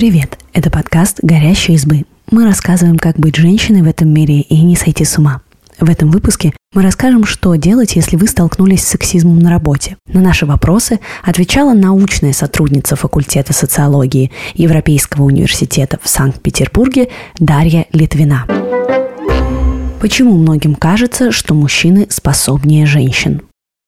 Привет! Это подкаст «Горящие избы». Мы рассказываем, как быть женщиной в этом мире и не сойти с ума. В этом выпуске мы расскажем, что делать, если вы столкнулись с сексизмом на работе. На наши вопросы отвечала научная сотрудница факультета социологии Европейского университета в Санкт-Петербурге Дарья Литвина. Почему многим кажется, что мужчины способнее женщин?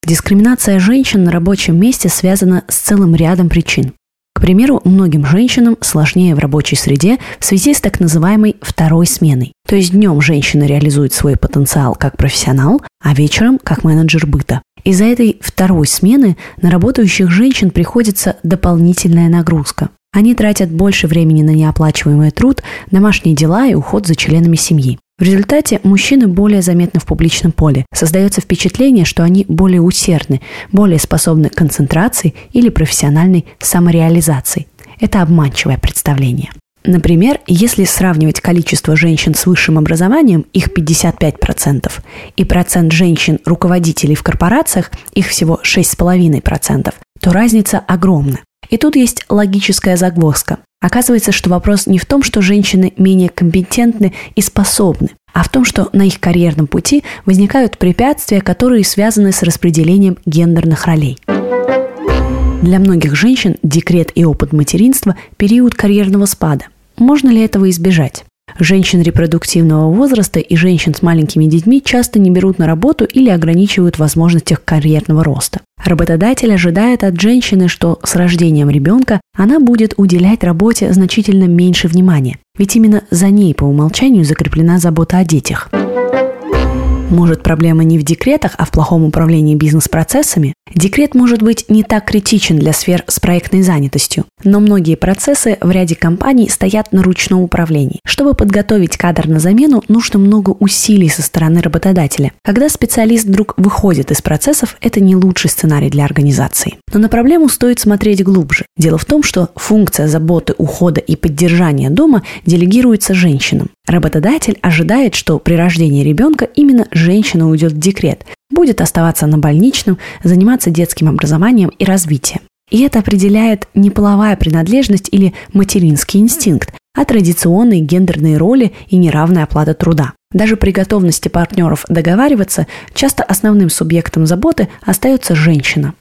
Дискриминация женщин на рабочем месте связана с целым рядом причин. Примеру, многим женщинам сложнее в рабочей среде в связи с так называемой второй сменой. То есть днем женщина реализует свой потенциал как профессионал, а вечером как менеджер быта. Из-за этой второй смены на работающих женщин приходится дополнительная нагрузка. Они тратят больше времени на неоплачиваемый труд, домашние дела и уход за членами семьи. В результате мужчины более заметны в публичном поле. Создается впечатление, что они более усердны, более способны к концентрации или профессиональной самореализации. Это обманчивое представление. Например, если сравнивать количество женщин с высшим образованием, их 55%, и процент женщин-руководителей в корпорациях, их всего 6,5%, то разница огромна. И тут есть логическая загвоздка. Оказывается, что вопрос не в том, что женщины менее компетентны и способны, а в том, что на их карьерном пути возникают препятствия, которые связаны с распределением гендерных ролей. Для многих женщин декрет и опыт материнства – период карьерного спада. Можно ли этого избежать? Женщин репродуктивного возраста и женщин с маленькими детьми часто не берут на работу или ограничивают в возможностях карьерного роста. Работодатель ожидает от женщины, что с рождением ребенка она будет уделять работе значительно меньше внимания, ведь именно за ней по умолчанию закреплена забота о детях. Может, проблема не в декретах, а в плохом управлении бизнес-процессами? Декрет может быть не так критичен для сфер с проектной занятостью, но многие процессы в ряде компаний стоят на ручном управлении. Чтобы подготовить кадр на замену, нужно много усилий со стороны работодателя. Когда специалист вдруг выходит из процессов, это не лучший сценарий для организации. Но на проблему стоит смотреть глубже. Дело в том, что функция заботы, ухода и поддержания дома делегируется женщинам. Работодатель ожидает, что при рождении ребенка именно женщина уйдет в декрет, будет оставаться на больничном, заниматься детским образованием и развитием. И это определяет не половая принадлежность или материнский инстинкт, а традиционные гендерные роли и неравная оплата труда. Даже при готовности партнеров договариваться, часто основным субъектом заботы остается женщина.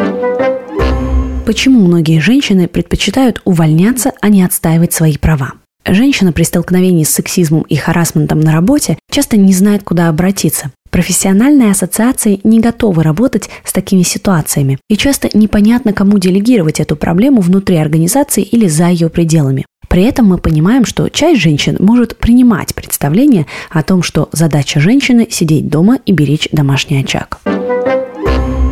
Почему многие женщины предпочитают увольняться, а не отстаивать свои права? Женщина при столкновении с сексизмом и харасментом на работе часто не знает, куда обратиться. Профессиональные ассоциации не готовы работать с такими ситуациями, и часто непонятно, кому делегировать эту проблему внутри организации или за ее пределами. При этом мы понимаем, что часть женщин может принимать представление о том, что задача женщины – сидеть дома и беречь домашний очаг.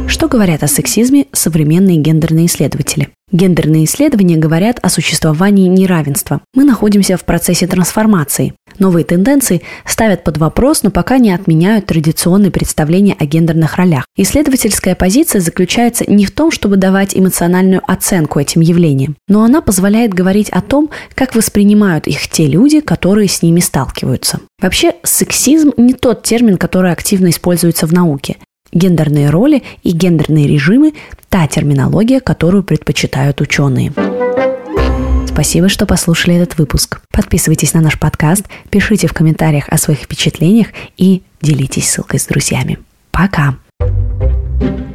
Что говорят о сексизме современные гендерные исследователи? Гендерные исследования говорят о существовании неравенства. Мы находимся в процессе трансформации. Новые тенденции ставят под вопрос, но пока не отменяют традиционные представления о гендерных ролях. Исследовательская позиция заключается не в том, чтобы давать эмоциональную оценку этим явлениям, но она позволяет говорить о том, как воспринимают их те люди, которые с ними сталкиваются. Вообще, сексизм не тот термин, который активно используется в науке. Гендерные роли и гендерные режимы – та терминология, которую предпочитают ученые. Спасибо, что послушали этот выпуск. Подписывайтесь на наш подкаст, пишите в комментариях о своих впечатлениях и делитесь ссылкой с друзьями. Пока! thank you